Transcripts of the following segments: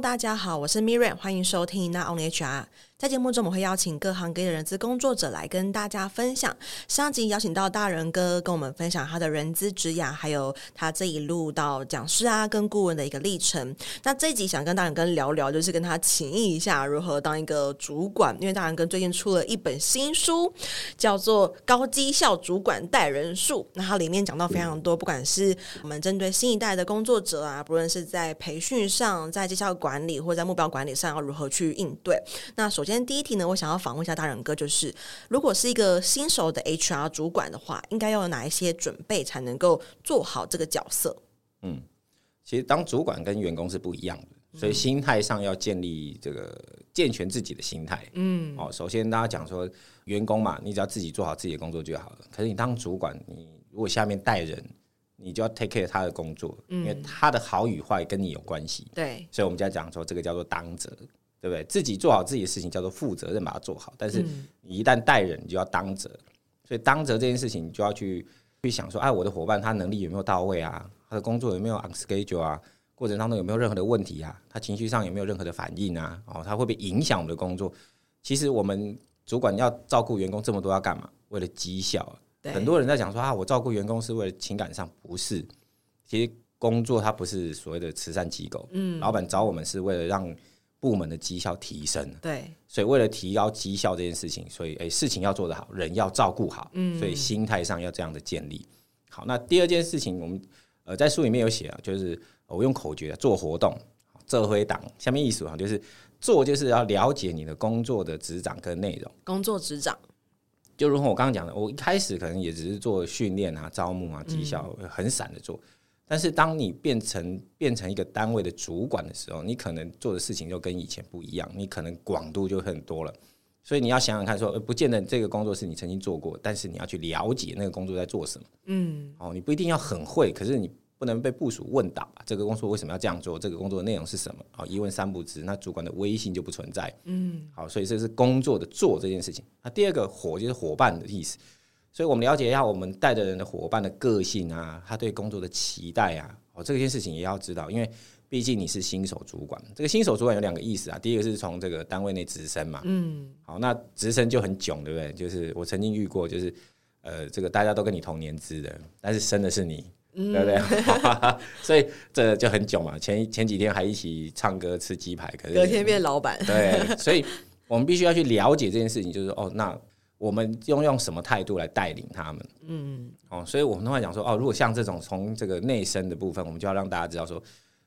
大家好，我是 Miriam，欢迎收听 Not Only HR。在节目中，我们会邀请各行各业的人资工作者来跟大家分享。上集邀请到大仁哥跟我们分享他的人资职涯，还有他这一路到讲师啊跟顾问的一个历程。那这一集想跟大仁哥聊聊，就是跟他请益一下如何当一个主管。因为大仁哥最近出了一本新书，叫做《高绩效主管带人数》。那它里面讲到非常多，不管是我们针对新一代的工作者啊，不论是在培训上、在绩效管理或在目标管理上，要如何去应对。那首先。今天第一题呢，我想要访问一下大仁哥，就是如果是一个新手的 HR 主管的话，应该要有哪一些准备才能够做好这个角色？嗯，其实当主管跟员工是不一样的，所以心态上要建立这个健全自己的心态。嗯，哦，首先大家讲说员工嘛，你只要自己做好自己的工作就好了。可是你当主管，你如果下面带人，你就要 take care 他的工作，因为他的好与坏跟你有关系。对，所以我们就要讲说这个叫做当责。对不对？自己做好自己的事情叫做负责任，把它做好。但是你一旦带人，你就要当责。所以当责这件事情，你就要去去想说：哎，我的伙伴他能力有没有到位啊？他的工作有没有 on schedule 啊？过程当中有没有任何的问题啊？他情绪上有没有任何的反应啊？哦，他会不会影响我们的工作？其实我们主管要照顾员工这么多，要干嘛？为了绩效。很多人在讲说啊，我照顾员工是为了情感上，不是。其实工作它不是所谓的慈善机构。嗯，老板找我们是为了让。部门的绩效提升，对，所以为了提高绩效这件事情，所以诶，事情要做得好，人要照顾好，嗯，所以心态上要这样的建立。好，那第二件事情，我们呃在书里面有写啊，就是我用口诀做活动，这回党下面意思啊，就是做就是要了解你的工作的职掌跟内容。工作职掌，就如同我刚刚讲的，我一开始可能也只是做训练啊、招募啊、绩效，很散的做。但是当你变成变成一个单位的主管的时候，你可能做的事情就跟以前不一样，你可能广度就很多了。所以你要想想看，说不见得这个工作是你曾经做过，但是你要去了解那个工作在做什么。嗯，哦，你不一定要很会，可是你不能被部署问倒啊。这个工作为什么要这样做？这个工作的内容是什么？哦，一问三不知，那主管的威信就不存在。嗯，好，所以这是工作的做这件事情。那第二个伙就是伙伴的意思。所以我们了解一下我们带的人的伙伴的个性啊，他对工作的期待啊，哦，这件事情也要知道，因为毕竟你是新手主管。这个新手主管有两个意思啊，第一个是从这个单位内直升嘛，嗯，好，那直升就很囧，对不对？就是我曾经遇过，就是呃，这个大家都跟你同年资的，但是升的是你，嗯、对不对？所以这就很囧嘛。前前几天还一起唱歌吃鸡排，可是隔天变老板，对，所以我们必须要去了解这件事情，就是哦，那。我们用用什么态度来带领他们？嗯，哦，所以我们通常讲说，哦，如果像这种从这个内生的部分，我们就要让大家知道说，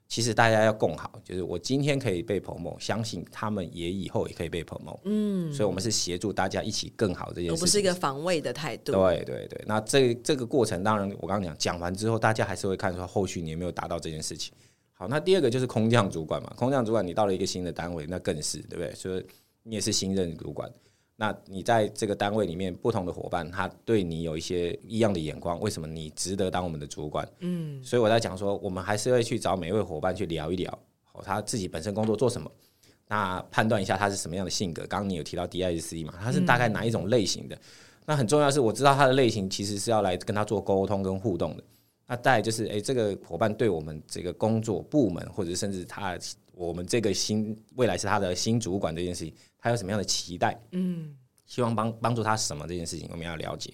其实大家要共好，就是我今天可以被 promote，相信他们也以后也可以被 promote。嗯，所以我们是协助大家一起更好这件事情，不是一个防卫的态度。对对对，那这这个过程，当然我刚刚讲讲完之后，大家还是会看说后续你有没有达到这件事情。好，那第二个就是空降主管嘛，空降主管你到了一个新的单位，那更是对不对？所以你也是新任主管。那你在这个单位里面，不同的伙伴他对你有一些异样的眼光，为什么你值得当我们的主管？嗯，所以我在讲说，我们还是会去找每一位伙伴去聊一聊，哦，他自己本身工作做什么，那判断一下他是什么样的性格。刚刚你有提到 DISC 嘛，他是大概哪一种类型的？那很重要是，我知道他的类型其实是要来跟他做沟通跟互动的。那再就是，诶，这个伙伴对我们这个工作部门，或者甚至他我们这个新未来是他的新主管这件事情。还有什么样的期待？嗯，希望帮帮助他什么这件事情，我们要了解。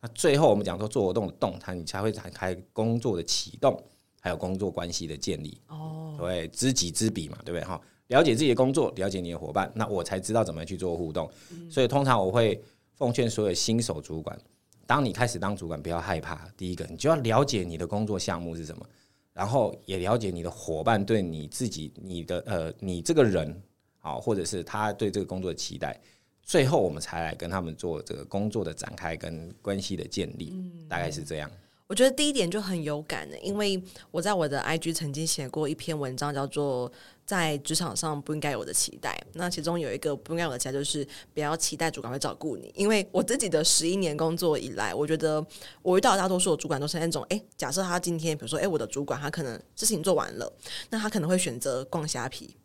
那最后我们讲说做活动的动，他你才会展开工作的启动，还有工作关系的建立。哦，对，知己知彼嘛，对不对？哈，了解自己的工作，了解你的伙伴，那我才知道怎么去做互动。嗯，所以通常我会奉劝所有新手主管，当你开始当主管，不要害怕。第一个，你就要了解你的工作项目是什么，然后也了解你的伙伴对你自己、你的呃，你这个人。好，或者是他对这个工作的期待，最后我们才来跟他们做这个工作的展开跟关系的建立，嗯，大概是这样。我觉得第一点就很有感的，因为我在我的 IG 曾经写过一篇文章，叫做《在职场上不应该有的期待》。那其中有一个不应该有的期待，就是不要期待主管会照顾你。因为我自己的十一年工作以来，我觉得我遇到大多数的主管都是那种，哎，假设他今天，比如说，哎，我的主管他可能事情做完了，那他可能会选择逛虾皮。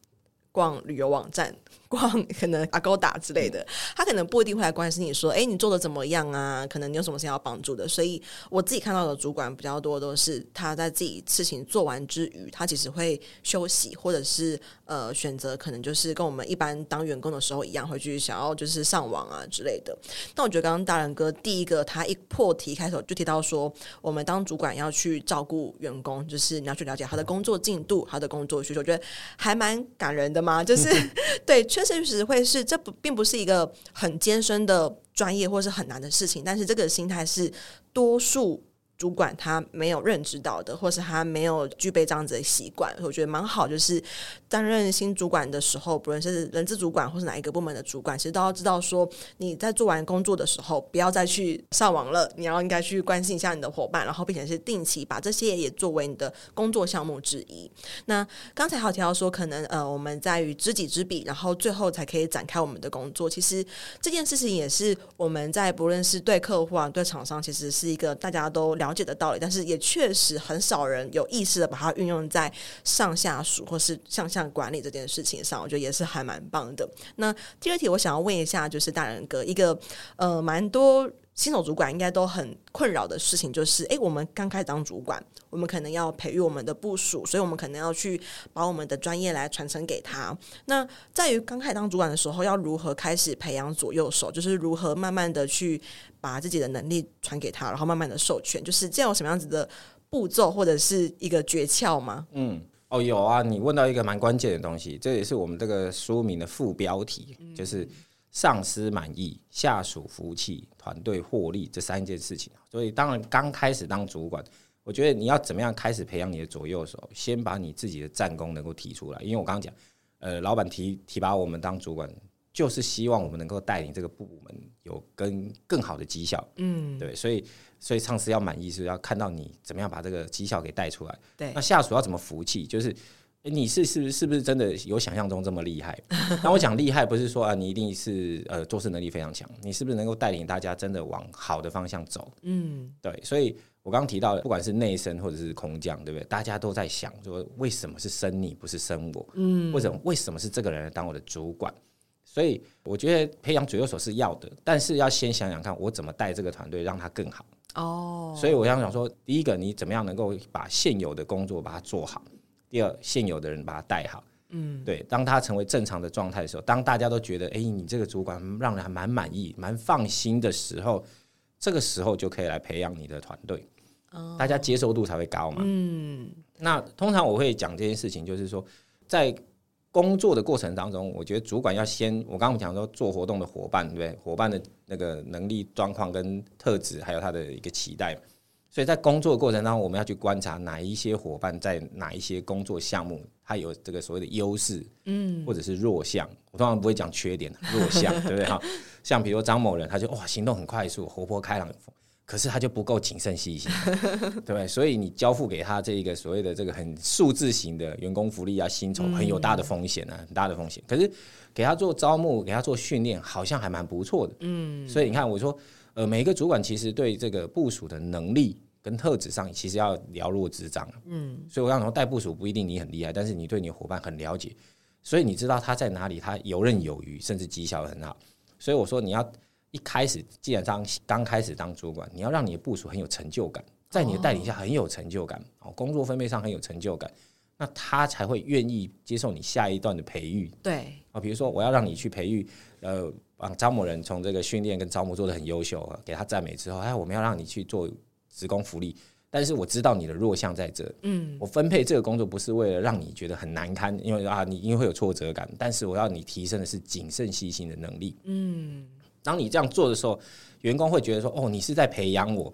逛旅游网站。逛可能 Agoda 之类的，他可能不一定会来关心你说，哎，你做的怎么样啊？可能你有什么想要帮助的。所以我自己看到的主管比较多，都是他在自己事情做完之余，他其实会休息，或者是呃选择，可能就是跟我们一般当员工的时候一样，会去想要就是上网啊之类的。但我觉得刚刚大人哥第一个他一破题开头就提到说，我们当主管要去照顾员工，就是你要去了解他的工作进度、他的工作需求，我觉得还蛮感人的嘛。就是对。确实会是，这不并不是一个很艰深的专业或是很难的事情，但是这个心态是多数。主管他没有认知到的，或是他没有具备这样子的习惯，我觉得蛮好。就是担任新主管的时候，不论是人资主管或是哪一个部门的主管，其实都要知道说，你在做完工作的时候，不要再去上网了，你要应该去关心一下你的伙伴，然后并且是定期把这些也作为你的工作项目之一。那刚才好提到说，可能呃我们在于知己知彼，然后最后才可以展开我们的工作。其实这件事情也是我们在不论是对客户啊，对厂商，其实是一个大家都了。了解的道理，但是也确实很少人有意识的把它运用在上下属或是向下管理这件事情上，我觉得也是还蛮棒的。那第二题，我想要问一下，就是大人哥一个呃，蛮多新手主管应该都很困扰的事情，就是诶，我们刚开始当主管，我们可能要培育我们的部署，所以我们可能要去把我们的专业来传承给他。那在于刚开始当主管的时候，要如何开始培养左右手，就是如何慢慢的去。把自己的能力传给他，然后慢慢的授权，就是这样有什么样子的步骤或者是一个诀窍吗？嗯，哦，有啊，你问到一个蛮关键的东西，这也是我们这个书名的副标题，嗯、就是上司满意、下属服气、团队获利这三件事情。所以，当然刚开始当主管，我觉得你要怎么样开始培养你的左右手，先把你自己的战功能够提出来。因为我刚刚讲，呃，老板提提拔我们当主管。就是希望我们能够带领这个部门有更更好的绩效，嗯，对，所以所以上司要满意是要看到你怎么样把这个绩效给带出来，对。那下属要怎么服气？就是你是是不是是不是真的有想象中这么厉害？那我讲厉害不是说啊，你一定是呃做事能力非常强，你是不是能够带领大家真的往好的方向走？嗯，对。所以我刚刚提到的，不管是内生或者是空降，对不对？大家都在想说，为什么是生你不是生我？嗯，为什么为什么是这个人来当我的主管？所以我觉得培养左右手是要的，但是要先想想看，我怎么带这个团队让它更好。哦，所以我想想说，第一个，你怎么样能够把现有的工作把它做好；第二，现有的人把他带好。嗯，对，当他成为正常的状态的时候，当大家都觉得，哎，你这个主管让人还蛮满意、蛮放心的时候，这个时候就可以来培养你的团队。哦，大家接受度才会高嘛。嗯，那通常我会讲这件事情，就是说在。工作的过程当中，我觉得主管要先，我刚刚讲说做活动的伙伴，对不对？伙伴的那个能力状况跟特质，还有他的一个期待。所以在工作过程当中，我们要去观察哪一些伙伴在哪一些工作项目，他有这个所谓的优势，嗯，或者是弱项。我通常不会讲缺点，弱项，对不对？哈，像比如说张某人，他就哇，行动很快速，活泼开朗。可是他就不够谨慎细心，对不对？所以你交付给他这一个所谓的这个很数字型的员工福利啊、薪酬，很有大的风险啊，很大的风险。可是给他做招募、给他做训练，好像还蛮不错的。嗯，所以你看，我说，呃，每一个主管其实对这个部署的能力跟特质上，其实要了若指掌。嗯，所以我想说，带部署不一定你很厉害，但是你对你的伙伴很了解，所以你知道他在哪里，他游刃有余，甚至绩效很好。所以我说你要。一开始，既然当刚开始当主管，你要让你的部署很有成就感，在你的带领下很有成就感，哦，工作分配上很有成就感，那他才会愿意接受你下一段的培育。对啊，比如说我要让你去培育，呃，让招募人从这个训练跟招募做的很优秀，给他赞美之后，哎，我们要让你去做职工福利，但是我知道你的弱项在这，嗯，我分配这个工作不是为了让你觉得很难堪，因为啊，你因为会有挫折感，但是我要你提升的是谨慎细心的能力，嗯。当你这样做的时候，员工会觉得说：“哦，你是在培养我，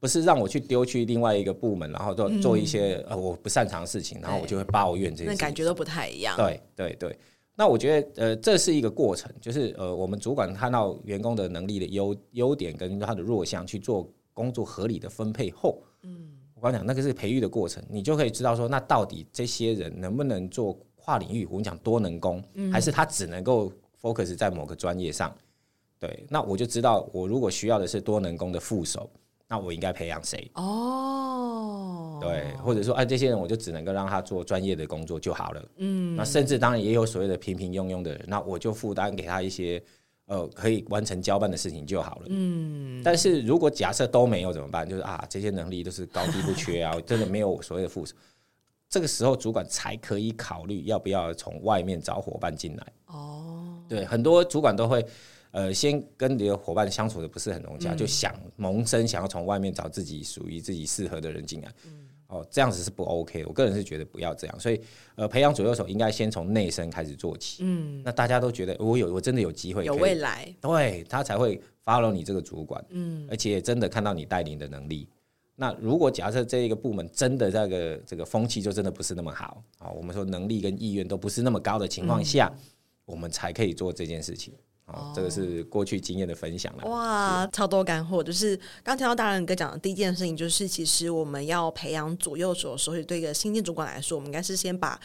不是让我去丢去另外一个部门，然后做做一些、嗯、呃我不擅长的事情，然后我就会抱怨这些。”那感觉都不太一样。对对对，那我觉得呃，这是一个过程，就是呃，我们主管看到员工的能力的优优点跟他的弱项，去做工作合理的分配后，嗯，我刚讲那个是培育的过程，你就可以知道说，那到底这些人能不能做跨领域？我们讲多能工，还是他只能够 focus 在某个专业上？对，那我就知道，我如果需要的是多能工的副手，那我应该培养谁？哦，对，或者说，哎、啊，这些人我就只能够让他做专业的工作就好了。嗯，那甚至当然也有所谓的平平庸庸的人，那我就负担给他一些呃可以完成交办的事情就好了。嗯，但是如果假设都没有怎么办？就是啊，这些能力都是高低不缺啊，真的没有所谓的副手。这个时候，主管才可以考虑要不要从外面找伙伴进来。哦，对，很多主管都会，呃，先跟你的伙伴相处的不是很融洽，嗯、就想萌生想要从外面找自己属于自己适合的人进来。嗯、哦，这样子是不 OK。我个人是觉得不要这样。所以，呃，培养左右手应该先从内生开始做起。嗯，那大家都觉得我有，我真的有机会，有未来，对他才会 follow 你这个主管。嗯，而且真的看到你带领的能力。那如果假设这一个部门真的这个这个风气就真的不是那么好啊，我们说能力跟意愿都不是那么高的情况下，嗯、我们才可以做这件事情。哦，这个是过去经验的分享了。哇，超多干货！就是刚听到大人哥讲的第一件事情，就是其实我们要培养左右手，所以对一个新进主管来说，我们应该是先把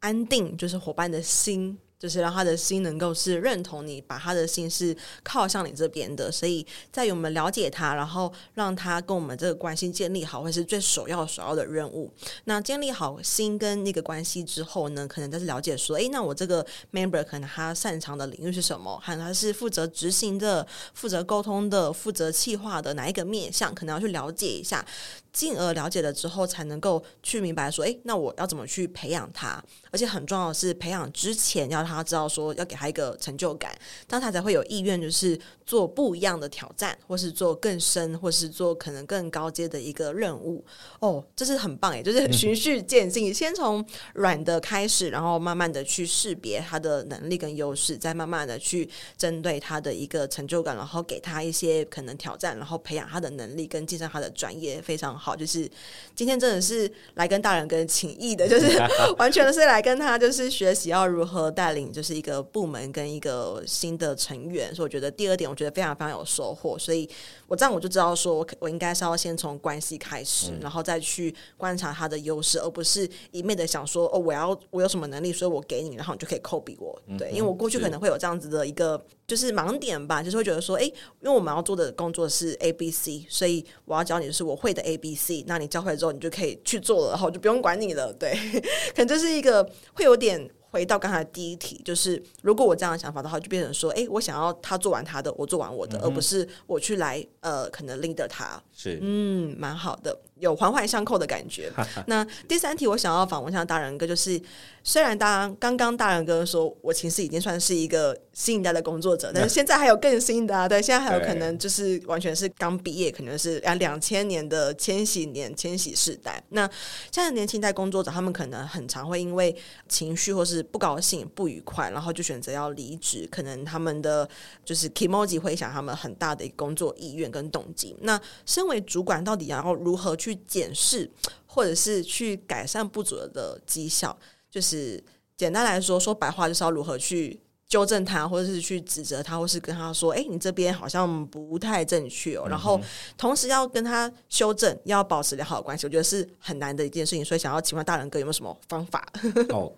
安定，就是伙伴的心。就是让他的心能够是认同你，把他的心是靠向你这边的，所以在于我们了解他，然后让他跟我们这个关系建立好，会是最首要首要的任务。那建立好心跟那个关系之后呢，可能就是了解说，诶，那我这个 member 可能他擅长的领域是什么？看他是负责执行的、负责沟通的、负责企划的哪一个面向，可能要去了解一下。进而了解了之后，才能够去明白说，诶，那我要怎么去培养他？而且很重要的是，培养之前要让他知道说，要给他一个成就感，当他才会有意愿，就是做不一样的挑战，或是做更深，或是做可能更高阶的一个任务。哦，这是很棒诶，就是循序渐进，嗯、先从软的开始，然后慢慢的去识别他的能力跟优势，再慢慢的去针对他的一个成就感，然后给他一些可能挑战，然后培养他的能力跟晋升他的专业，非常好。好，就是今天真的是来跟大人跟情谊的，就是 完全是来跟他就是学习要如何带领，就是一个部门跟一个新的成员。所以我觉得第二点，我觉得非常非常有收获。所以我这样我就知道说，我我应该是要先从关系开始，然后再去观察他的优势，而不是一昧的想说哦，我要我有什么能力，所以我给你，然后你就可以 copy 我。对，因为我过去可能会有这样子的一个就是盲点吧，就是会觉得说，哎，因为我们要做的工作是 A B C，所以我要教你的是我会的 A B C。那你教会之后，你就可以去做了，然后就不用管你了。对，可能这是一个会有点回到刚才第一题，就是如果我这样的想法的话，就变成说，哎，我想要他做完他的，我做完我的，嗯、而不是我去来呃，可能 leader 他。是，嗯，蛮好的。有环环相扣的感觉。那第三题，我想要访问一下大人哥，就是虽然大刚刚大人哥说我其实已经算是一个新一代的工作者，但是现在还有更新的啊，对，现在还有可能就是完全是刚毕业，可能是啊两千年的千禧年千禧世代。那现在年轻代工作者，他们可能很常会因为情绪或是不高兴、不愉快，然后就选择要离职，可能他们的就是 kimoji 会影响他们很大的一个工作意愿跟动机。那身为主管，到底要如何去检视，或者是去改善不足的绩效，就是简单来说，说白话就是要如何去纠正他，或者是去指责他，或是跟他说：“哎，你这边好像不太正确哦。”然后同时要跟他修正，要保持良好的关系，我觉得是很难的一件事情。所以想要请问大人哥有没有什么方法？哦，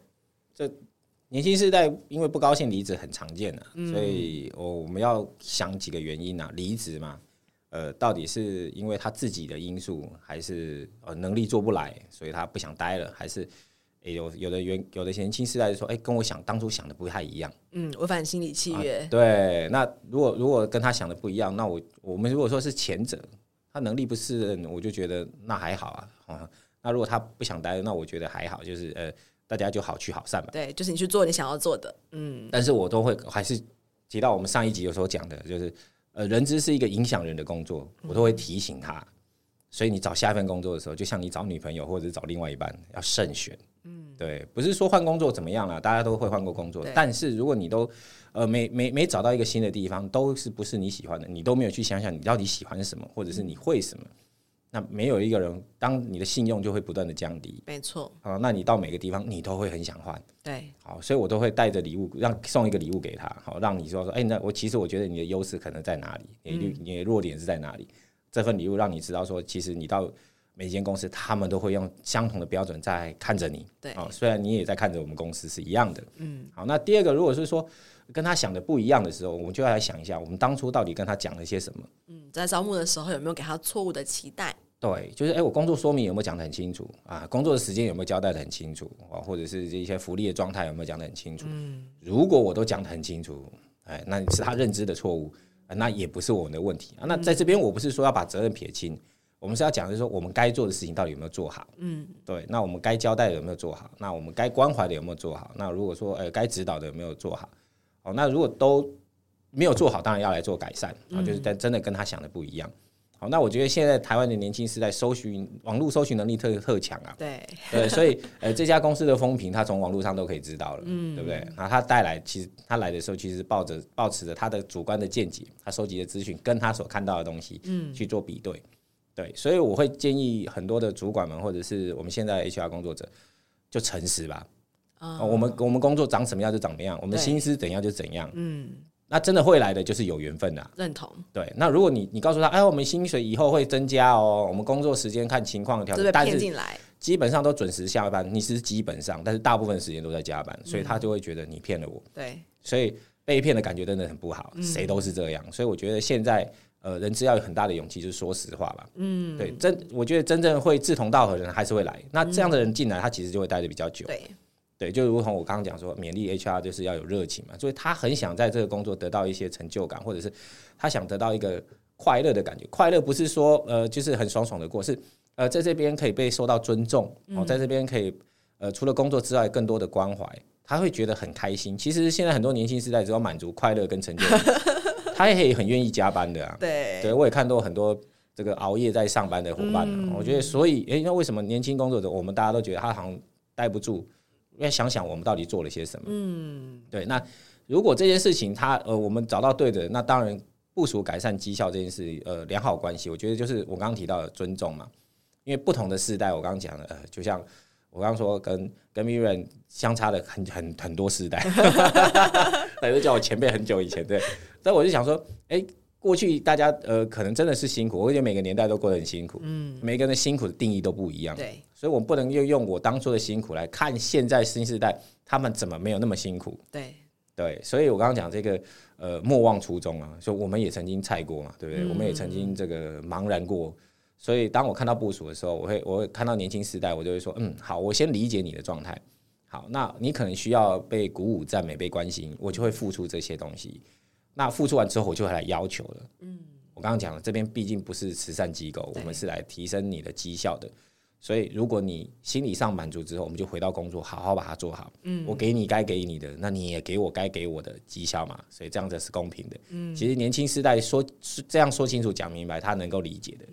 这年轻世代因为不高兴离职很常见的，嗯、所以我我们要想几个原因啊，离职嘛。呃，到底是因为他自己的因素，还是呃能力做不来，所以他不想待了，还是诶有有的原有的年轻世代就说，哎，跟我想当初想的不太一样，嗯，违反心理契约。啊，对，那如果如果跟他想的不一样，那我我们如果说是前者，他能力不是，我就觉得那还好啊，啊，那如果他不想待，那我觉得还好，就是呃，大家就好聚好散吧。对，就是你去做你想要做的，嗯。但是我都会还是提到我们上一集有时候讲的，就是。呃，人资是一个影响人的工作，我都会提醒他。嗯、所以你找下一份工作的时候，就像你找女朋友或者是找另外一半，要慎选。嗯，对，不是说换工作怎么样了，大家都会换过工作。但是如果你都呃没没没找到一个新的地方，都是不是你喜欢的，你都没有去想想你到底喜欢什么，或者是你会什么。那没有一个人，当你的信用就会不断的降低。没错。啊，那你到每个地方，你都会很想换。对。好，所以我都会带着礼物，让送一个礼物给他，好，让你说说，哎、欸，那我其实我觉得你的优势可能在哪里，你你的弱点是在哪里？嗯、这份礼物让你知道说，其实你到每间公司，他们都会用相同的标准在看着你。对。啊，虽然你也在看着我们公司是一样的。嗯。好，那第二个，如果是说，跟他想的不一样的时候，我们就要来想一下，我们当初到底跟他讲了些什么？嗯，在招募的时候有没有给他错误的期待？对，就是哎，我工作说明有没有讲得很清楚啊？工作的时间有没有交代得很清楚啊？或者是这一些福利的状态有没有讲得很清楚？嗯，如果我都讲得很清楚，哎，那是他认知的错误，那也不是我们的问题啊。那在这边，我不是说要把责任撇清，我们是要讲，就是说我们该做的事情到底有没有做好？嗯，对。那我们该交代的有没有做好？那我们该关怀的有没有做好？那如果说，哎，该指导的有没有做好？哦，那如果都没有做好，当然要来做改善啊，就是但真的跟他想的不一样。好，那我觉得现在台湾的年轻世代搜寻网络搜寻能力特特强啊，对。对，所以呃这家公司的风评，他从网络上都可以知道了，嗯，对不对？然后他带来，其实他来的时候，其实抱着抱持着他的主观的见解，他收集的资讯跟他所看到的东西，嗯，去做比对，对，所以我会建议很多的主管们或者是我们现在 HR 工作者，就诚实吧，啊、哦，我们我们工作长什么样就长什么样，我们的心思怎样就怎样，嗯。那真的会来的就是有缘分的，认同。对，那如果你你告诉他，哎，我们薪水以后会增加哦，我们工作时间看情况调整，但是基本上都准时下班。你是基本上，但是大部分时间都在加班，所以他就会觉得你骗了我。对，所以被骗的感觉真的很不好，谁都是这样。所以我觉得现在呃，人资要有很大的勇气，就是说实话吧。嗯，对，真我觉得真正会志同道合的人还是会来。那这样的人进来，他其实就会待的比较久。对。对，就如同我刚刚讲说，勉励 HR 就是要有热情嘛，所以他很想在这个工作得到一些成就感，或者是他想得到一个快乐的感觉。快乐不是说呃，就是很爽爽的过，是呃，在这边可以被受到尊重，哦，在这边可以呃，除了工作之外，更多的关怀，他会觉得很开心。其实现在很多年轻时代只要满足快乐跟成就感，他也可以很愿意加班的啊。对，对我也看到很多这个熬夜在上班的伙伴，嗯，我觉得所以，诶，那为什么年轻工作者我们大家都觉得他好像待不住？要想想我们到底做了些什么。嗯，对。那如果这件事情他呃，我们找到对的，那当然部署改善绩效这件事，呃，良好关系，我觉得就是我刚刚提到的尊重嘛。因为不同的世代，我刚刚讲的，呃，就像我刚刚说跟跟 Mirren 相差的很很很多世代，那就叫我前辈很久以前对。所以我就想说，哎、欸。过去大家呃可能真的是辛苦，我觉得每个年代都过得很辛苦，嗯，每个人的辛苦的定义都不一样，对，所以我们不能又用我当初的辛苦来看现在新时代他们怎么没有那么辛苦，对对，所以我刚刚讲这个呃莫忘初衷啊，就我们也曾经菜过嘛，对不对？嗯、我们也曾经这个茫然过，所以当我看到部署的时候，我会我会看到年轻时代，我就会说，嗯，好，我先理解你的状态，好，那你可能需要被鼓舞、赞美、被关心，我就会付出这些东西。那付出完之后，我就会来要求了。嗯，我刚刚讲了，这边毕竟不是慈善机构，我们是来提升你的绩效的。所以，如果你心理上满足之后，我们就回到工作，好好把它做好。嗯，我给你该给你的，那你也给我该给我的绩效嘛。所以这样子是公平的。嗯，其实年轻时代说这样说清楚、讲明白，他能够理解的。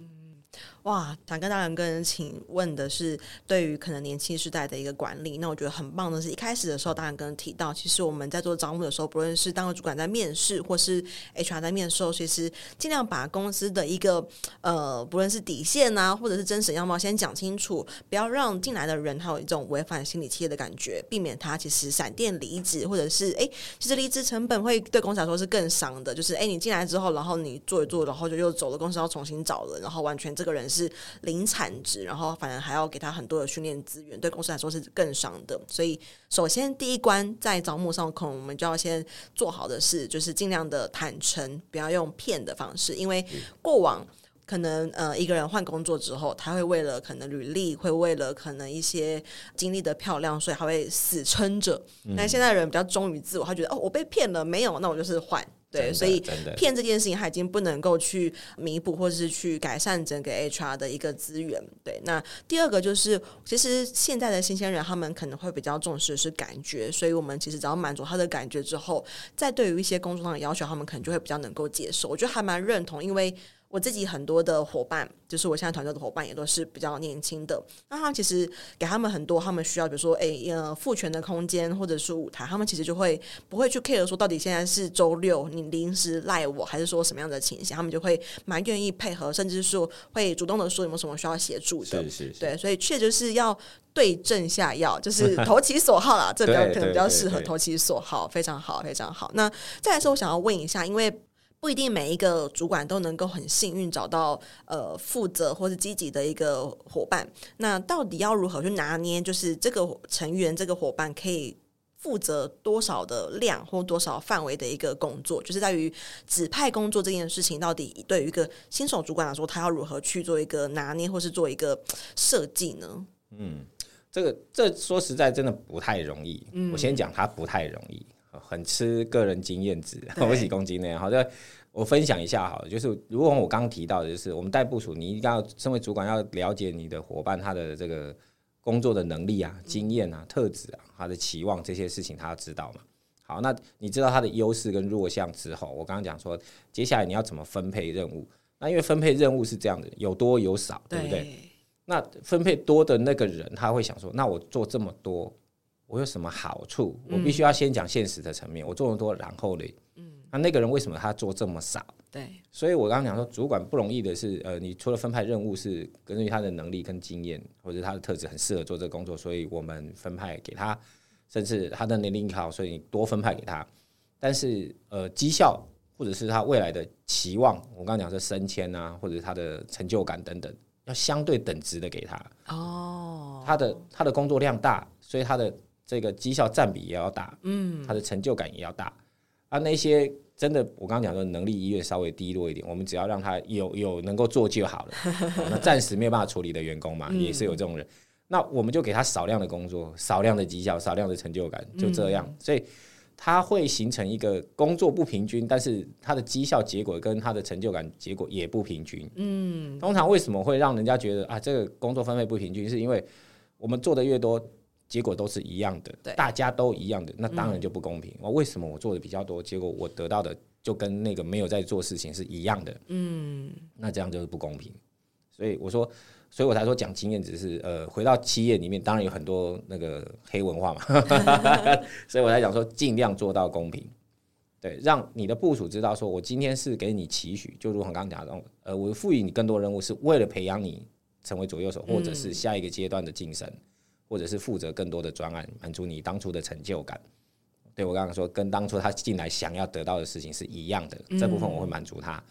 哇，想跟大人跟请问的是，对于可能年轻时代的一个管理，那我觉得很棒的是，一开始的时候，大人跟提到，其实我们在做招募的时候，不论是当个主管在面试，或是 HR 在面试，其实尽量把公司的一个呃，不论是底线啊，或者是真实样貌先讲清楚，不要让进来的人他有一种违反心理企业的感觉，避免他其实闪电离职，或者是哎，其实离职成本会对公司来说是更伤的，就是哎，你进来之后，然后你做一做，然后就又走了，公司要重新找人，然后完全这个人。是零产值，然后反而还要给他很多的训练资源，对公司来说是更伤的。所以，首先第一关在招募上，可能我们就要先做好的事，就是尽量的坦诚，不要用骗的方式。因为过往可能呃一个人换工作之后，他会为了可能履历，会为了可能一些经历的漂亮，所以他会死撑着。但现在人比较忠于自我，他觉得哦，我被骗了，没有，那我就是换。对，所以骗这件事情，他已经不能够去弥补或者是去改善整个 HR 的一个资源。对，那第二个就是，其实现在的新鲜人他们可能会比较重视的是感觉，所以我们其实只要满足他的感觉之后，再对于一些工作上的要求，他们可能就会比较能够接受。我觉得还蛮认同，因为。我自己很多的伙伴，就是我现在团队的伙伴，也都是比较年轻的。那他其实给他们很多他们需要，比如说，哎，呃，赋权的空间或者是舞台，他们其实就会不会去 care 说到底现在是周六，你临时赖我，还是说什么样的情形，他们就会蛮愿意配合，甚至是说会主动的说有没有什么需要协助的。是是是。对，所以确实是要对症下药，就是 投其所好啦。这比较可能比较适合投其所好，非常好，非常好。那再来说，我想要问一下，因为。不一定每一个主管都能够很幸运找到呃负责或是积极的一个伙伴。那到底要如何去拿捏？就是这个成员这个伙伴可以负责多少的量或多少范围的一个工作，就是在于指派工作这件事情，到底对于一个新手主管来说，他要如何去做一个拿捏，或是做一个设计呢？嗯，这个这说实在真的不太容易。嗯，我先讲它不太容易，很吃个人经验值，我几公斤呢？好的，我分享一下好了，就是如果我刚刚提到的，就是我们带部署，你一定要身为主管要了解你的伙伴他的这个。工作的能力啊、经验啊、特质啊、他的期望这些事情，他要知道嘛。好，那你知道他的优势跟弱项之后，我刚刚讲说，接下来你要怎么分配任务？那因为分配任务是这样的，有多有少，对不对？对。那分配多的那个人，他会想说，那我做这么多，我有什么好处？我必须要先讲现实的层面，我做的多，然后呢？嗯。那那个人为什么他做这么少？对，所以我刚刚讲说，主管不容易的是，呃，你除了分派任务是根据他的能力跟经验，或者他的特质很适合做这个工作，所以我们分派给他，甚至他的年龄好，所以你多分派给他。但是，呃，绩效或者是他未来的期望，我刚刚讲说升迁啊，或者是他的成就感等等，要相对等值的给他。哦，他的他的工作量大，所以他的这个绩效占比也要大，嗯，他的成就感也要大，啊，那些。真的，我刚刚讲的能力意愿稍微低落一点，我们只要让他有有能够做就好了。那暂时没有办法处理的员工嘛，也是有这种人。那我们就给他少量的工作，少量的绩效，少量的成就感，就这样。所以他会形成一个工作不平均，但是他的绩效结果跟他的成就感结果也不平均。嗯，通常为什么会让人家觉得啊，这个工作分配不平均，是因为我们做的越多。结果都是一样的，大家都一样的，那当然就不公平。我、嗯、为什么我做的比较多，结果我得到的就跟那个没有在做事情是一样的？嗯，那这样就是不公平。所以我说，所以我才说讲经验只是呃，回到企业里面，当然有很多那个黑文化嘛，所以我才讲说尽量做到公平，对，让你的部署知道，说我今天是给你期许，就如同刚刚讲的，呃，我赋予你更多任务，是为了培养你成为左右手，或者是下一个阶段的晋升。或者是负责更多的专案，满足你当初的成就感。对，我刚刚说，跟当初他进来想要得到的事情是一样的，嗯、这部分我会满足他，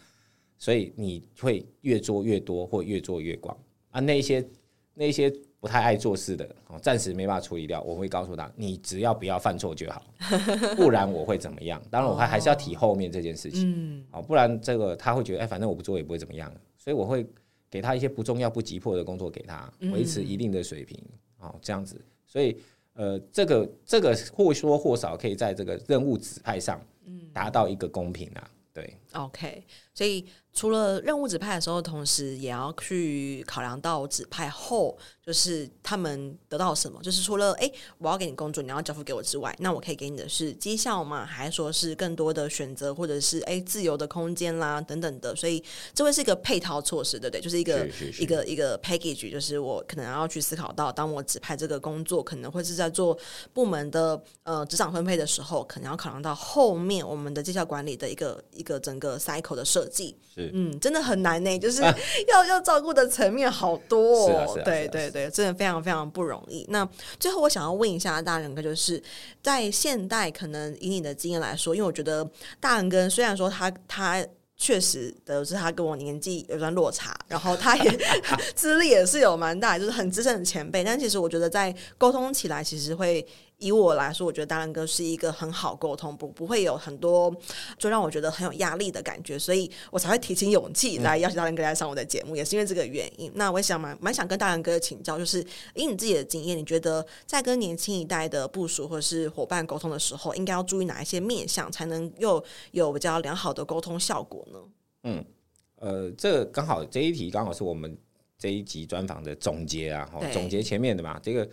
所以你会越做越多，或越做越广啊。那些那些不太爱做事的，哦暂时没办法处理掉，我会告诉他，你只要不要犯错就好，不然我会怎么样？当然我还还是要提后面这件事情，哦，不然这个他会觉得，哎，反正我不做也不会怎么样，所以我会给他一些不重要不急迫的工作给他，维持一定的水平。哦，这样子，所以呃，这个这个或多或少可以在这个任务指派上，嗯，达到一个公平啊，对，OK，所以。除了任务指派的时候，同时也要去考量到指派后，就是他们得到什么。就是除了哎，我要给你工作，你要交付给我之外，那我可以给你的是绩效吗？还是说是更多的选择，或者是哎自由的空间啦等等的？所以这会是一个配套措施，对不对？就是一个一个一个 package，就是我可能要去思考到，当我指派这个工作，可能会是在做部门的呃职场分配的时候，可能要考量到后面我们的绩效管理的一个一个整个 cycle 的设计。嗯，真的很难呢，就是要 要照顾的层面好多哦。对对对，真的非常非常不容易。那最后我想要问一下大仁哥，就是在现代，可能以你的经验来说，因为我觉得大仁哥虽然说他他确实的是他跟我年纪有段落差，然后他也 资历也是有蛮大，就是很资深的前辈，但其实我觉得在沟通起来，其实会。以我来说，我觉得大仁哥是一个很好沟通，不不会有很多就让我觉得很有压力的感觉，所以我才会提起勇气来邀请大仁哥来上我的节目，嗯、也是因为这个原因。那我也想蛮蛮想跟大仁哥请教，就是以你自己的经验，你觉得在跟年轻一代的部署或者是伙伴沟通的时候，应该要注意哪一些面向，才能又有比较良好的沟通效果呢？嗯，呃，这个刚好这一题刚好是我们这一集专访的总结啊，总结前面的嘛，这个。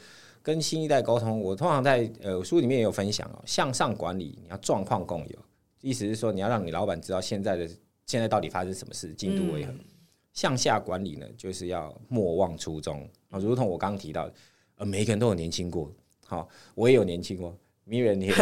跟新一代沟通，我通常在呃书里面也有分享哦。向上管理，你要状况共有，意思是说你要让你老板知道现在的现在到底发生什么事，进度为何。嗯、向下管理呢，就是要莫忘初衷啊，如同我刚刚提到的，呃，每个人都有年轻过，好，我也有年轻过。名人，你也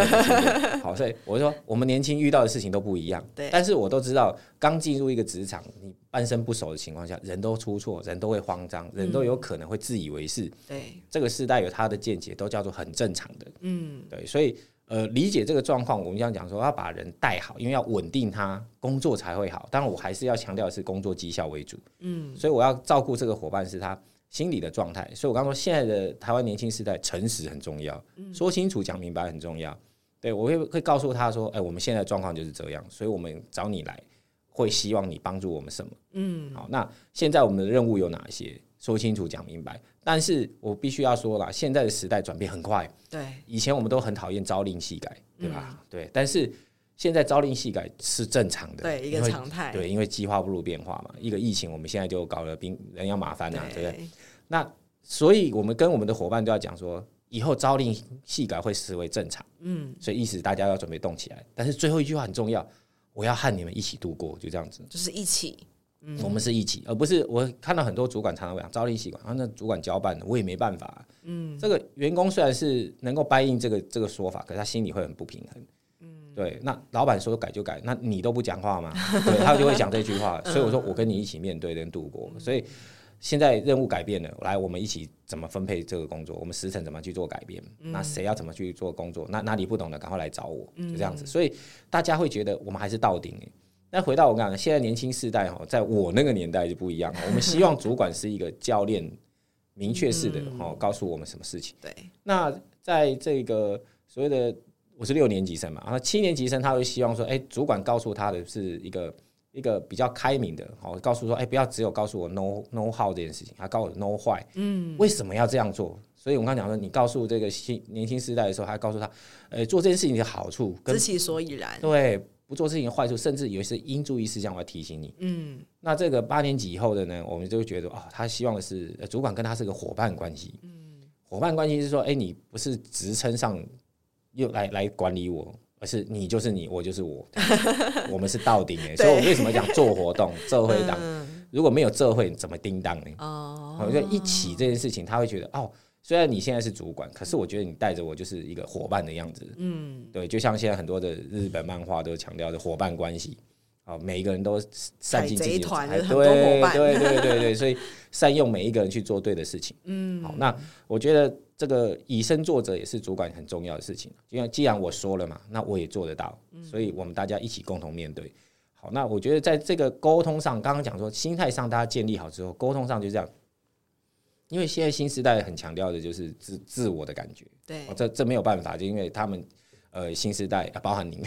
好，所以我说，我们年轻遇到的事情都不一样。对，但是我都知道，刚进入一个职场，你半生不熟的情况下，人都出错，人都会慌张，人都有可能会自以为是。对，这个时代有他的见解，都叫做很正常的。嗯，对，所以呃，理解这个状况，我们这样讲说，要把人带好，因为要稳定他工作才会好。当然，我还是要强调的是工作绩效为主。嗯，所以我要照顾这个伙伴，是他心理的状态。所以我刚说，现在的台湾年轻时代，诚实很重要，说清楚、讲明白很重要。对，我会会告诉他说，哎，我们现在的状况就是这样，所以我们找你来，会希望你帮助我们什么？嗯，好，那现在我们的任务有哪些？说清楚、讲明白。但是我必须要说了，现在的时代转变很快。对，以前我们都很讨厌朝令夕改，对吧？嗯、对，但是现在朝令夕改是正常的，对，一个常态。对，因为计划不如变化嘛。一个疫情，我们现在就搞了兵人仰马翻啊，对，不对？那所以我们跟我们的伙伴都要讲说，以后朝令夕改会视为正常。嗯，所以意思大家要准备动起来。但是最后一句话很重要，我要和你们一起度过，就这样子，就是一起。嗯、我们是一起，而不是我看到很多主管常常讲朝令夕改，啊那主管交办的，我也没办法。嗯，这个员工虽然是能够答应这个这个说法，可是他心里会很不平衡。嗯，对，那老板说改就改，那你都不讲话吗？对，他就会讲这句话。所以我说我跟你一起面对跟度过。所以现在任务改变了，来我们一起怎么分配这个工作？我们时辰怎么去做改变？那谁要怎么去做工作？那哪里不懂的赶快来找我，就这样子。所以大家会觉得我们还是到顶。那回到我刚刚，现在年轻世代哈，在我那个年代就不一样。我们希望主管是一个教练，明确式的哈，告诉我们什么事情。对。那在这个所谓的我是六年级生嘛，然后七年级生他会希望说，哎，主管告诉他的是一个一个比较开明的，好，告诉说，哎，不要只有告诉我 know know how 这件事情，还告诉我 know why，嗯，为什么要这样做？所以我刚刚讲说，你告诉这个新年轻时代的时候，还告诉他，呃，做这件事情的好处，知其所以然。对。不做事情的坏处，甚至以为是应注意事项，我要提醒你。嗯，那这个八年级以后的呢，我们就觉得哦，他希望的是主管跟他是个伙伴关系。嗯，伙伴关系是说，哎，你不是职称上又来来管理我，而是你就是你，我就是我，我们是到顶哎。所以我为什么讲做活动、做会档？如果没有做会，怎么叮当呢？哦，我觉得一起这件事情，他会觉得哦。虽然你现在是主管，可是我觉得你带着我就是一个伙伴的样子。嗯，对，就像现在很多的日本漫画都强调的伙伴关系，啊，每一个人都善尽自己的才，对对对对对对，所以善用每一个人去做对的事情。嗯，好，那我觉得这个以身作则也是主管很重要的事情。因为既然我说了嘛，那我也做得到，所以我们大家一起共同面对。好，那我觉得在这个沟通上，刚刚讲说心态上大家建立好之后，沟通上就这样。因为现在新时代很强调的就是自自我的感觉，对，这这没有办法，就因为他们呃新时代，包含您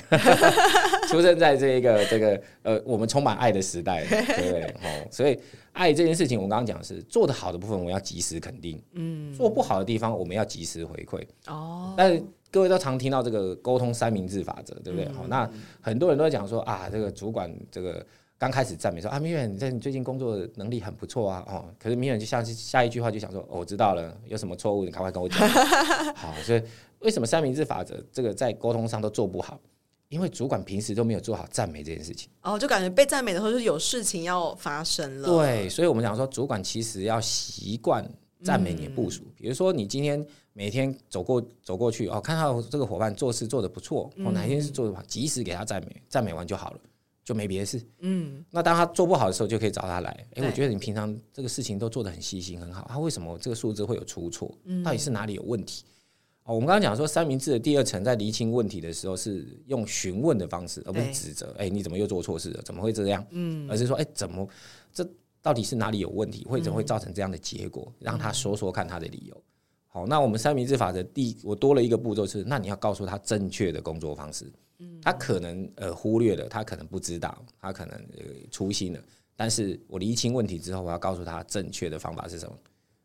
出生在这一个这个呃我们充满爱的时代，对不对？哦，所以爱这件事情，我刚刚讲的是做得好的部分，我们要及时肯定，嗯，做不好的地方，我们要及时回馈，哦。但是各位都常听到这个沟通三明治法则，对不对？好，那很多人都在讲说啊，这个主管这个。刚开始赞美说啊，明远，你在你最近工作的能力很不错啊，哦，可是明远就下下一句话就想说，哦，我知道了，有什么错误你赶快跟我讲。好，所以为什么三明治法则这个在沟通上都做不好？因为主管平时都没有做好赞美这件事情。哦，就感觉被赞美的时候，就有事情要发生了。对，所以我们讲说，主管其实要习惯赞美你的部署。嗯、比如说，你今天每天走过走过去，哦，看到这个伙伴做事做得不错，哦，哪一天是做得好，及时给他赞美，赞美完就好了。就没别的事，嗯，那当他做不好的时候，就可以找他来。哎，我觉得你平常这个事情都做得很细心，很好，他为什么这个数字会有出错？到底是哪里有问题？哦，我们刚刚讲说三明治的第二层，在厘清问题的时候，是用询问的方式，而不是指责。哎，你怎么又做错事了？怎么会这样？嗯，而是说，哎，怎么这到底是哪里有问题，或者会造成这样的结果？让他说说看他的理由。好，那我们三明治法则第我多了一个步骤是，那你要告诉他正确的工作方式。嗯他可能呃忽略了，他可能不知道，他可能呃粗心了。但是我厘清问题之后，我要告诉他正确的方法是什么。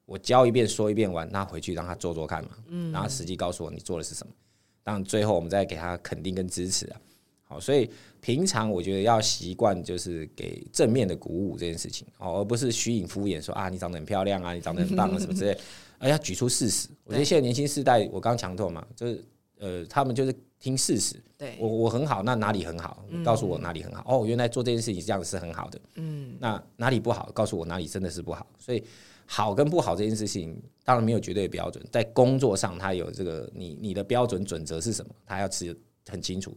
我教一遍说一遍完，那回去让他做做看嘛。嗯，然后实际告诉我你做的是什么。当然最后我们再给他肯定跟支持啊。好，所以平常我觉得要习惯就是给正面的鼓舞这件事情哦，而不是虚影敷衍说啊你长得很漂亮啊，你长得很棒啊什么之类，而要举出事实。我觉得现在年轻世代，我刚强调嘛，就是呃他们就是。听事实，对我我很好，那哪里很好？告诉我哪里很好。嗯、哦，原来做这件事情这样是很好的。嗯，那哪里不好？告诉我哪里真的是不好。所以好跟不好这件事情，当然没有绝对的标准。在工作上，他有这个你你的标准准则是什么？他要吃很清楚。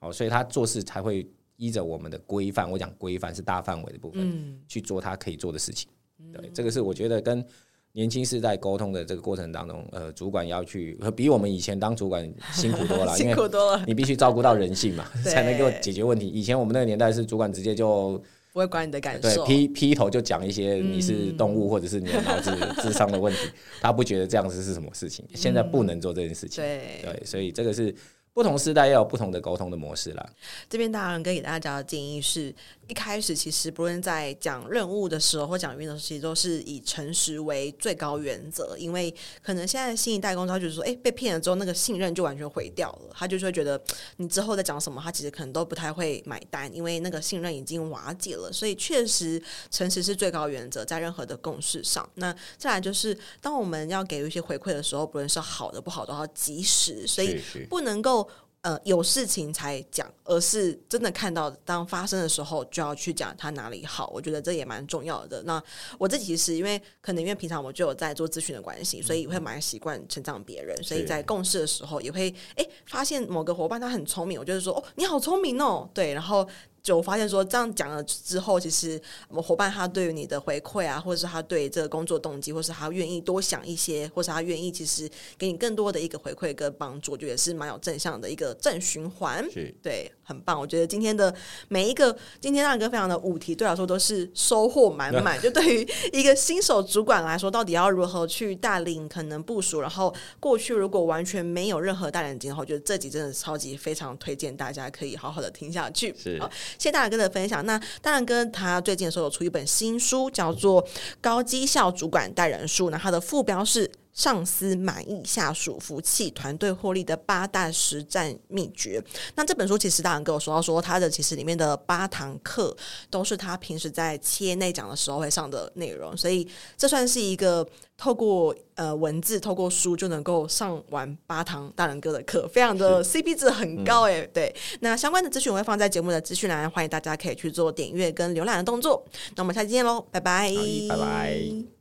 哦，所以他做事才会依着我们的规范。我讲规范是大范围的部分，嗯、去做他可以做的事情。对，这个是我觉得跟。年轻世代沟通的这个过程当中，呃，主管要去比我们以前当主管辛苦多了，辛苦多了，因为你必须照顾到人性嘛，才能够解决问题。以前我们那个年代是主管直接就不会管你的感受。对，劈劈头就讲一些你是动物或者是你的脑子智商的问题，嗯、他不觉得这样子是什么事情。现在不能做这件事情。对对，所以这个是。不同时代要有不同的沟通的模式啦。这边大人哥给大家的建议是，一开始其实不论在讲任务的时候或讲运的时候，其实都是以诚实为最高原则。因为可能现在新一代工作，他就是说，哎，被骗了之后，那个信任就完全毁掉了。他就是会觉得你之后在讲什么，他其实可能都不太会买单，因为那个信任已经瓦解了。所以确实，诚实是最高原则，在任何的共识上。那再来就是，当我们要给予一些回馈的时候，不论是好的不好的要及时，所以不能够。呃，有事情才讲，而是真的看到当发生的时候就要去讲他哪里好。我觉得这也蛮重要的。那我自己是因为可能因为平常我就有在做咨询的关系，所以会蛮习惯成长别人，所以在共事的时候也会哎发现某个伙伴他很聪明，我就是说哦，你好聪明哦，对，然后。就发现说，这样讲了之后，其实我们伙伴他对于你的回馈啊，或者是他对这个工作动机，或是他愿意多想一些，或是他愿意其实给你更多的一个回馈跟帮助，我觉得也是蛮有正向的一个正循环。对，很棒。我觉得今天的每一个今天大人哥分享的五题，对我来说都是收获满 满。就对于一个新手主管来说，到底要如何去带领可能部署，然后过去如果完全没有任何带领经验的话，我觉得这集真的超级非常推荐大家可以好好的听下去。是。谢谢大哥的分享。那大仁哥他最近的时候有出一本新书，叫做《高绩效主管带人数》。那他的副标是“上司满意，下属服气，团队获利的八大实战秘诀”。那这本书其实大人跟我说到说，他的其实里面的八堂课都是他平时在企业内讲的时候会上的内容，所以这算是一个。透过呃文字，透过书就能够上完八堂大人哥的课，非常的 CP 值很高诶。嗯、对，那相关的资讯我会放在节目的资讯栏，欢迎大家可以去做点阅跟浏览的动作。那我们下期见喽，拜拜，拜拜。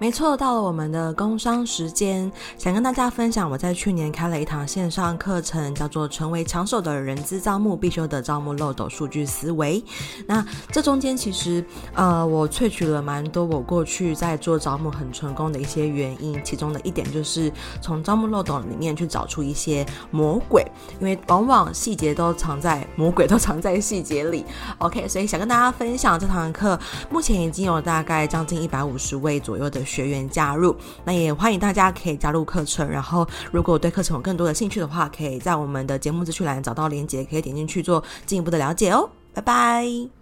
没错，到了我们的工商时间，想跟大家分享，我在去年开了一堂线上课程，叫做《成为抢手的人资招募必修的招募漏斗数据思维》。那这中间其实，呃，我萃取了蛮多我过去在做招募很成功的一些原因，其中的一点就是从招募漏斗里面去找出一些魔鬼，因为往往细节都藏在魔鬼都藏在细节里。OK，所以想跟大家分享这堂课，目前已经有大概将近一百五十位左右的。学员加入，那也欢迎大家可以加入课程。然后，如果对课程有更多的兴趣的话，可以在我们的节目资讯栏找到链接，可以点进去做进一步的了解哦。拜拜。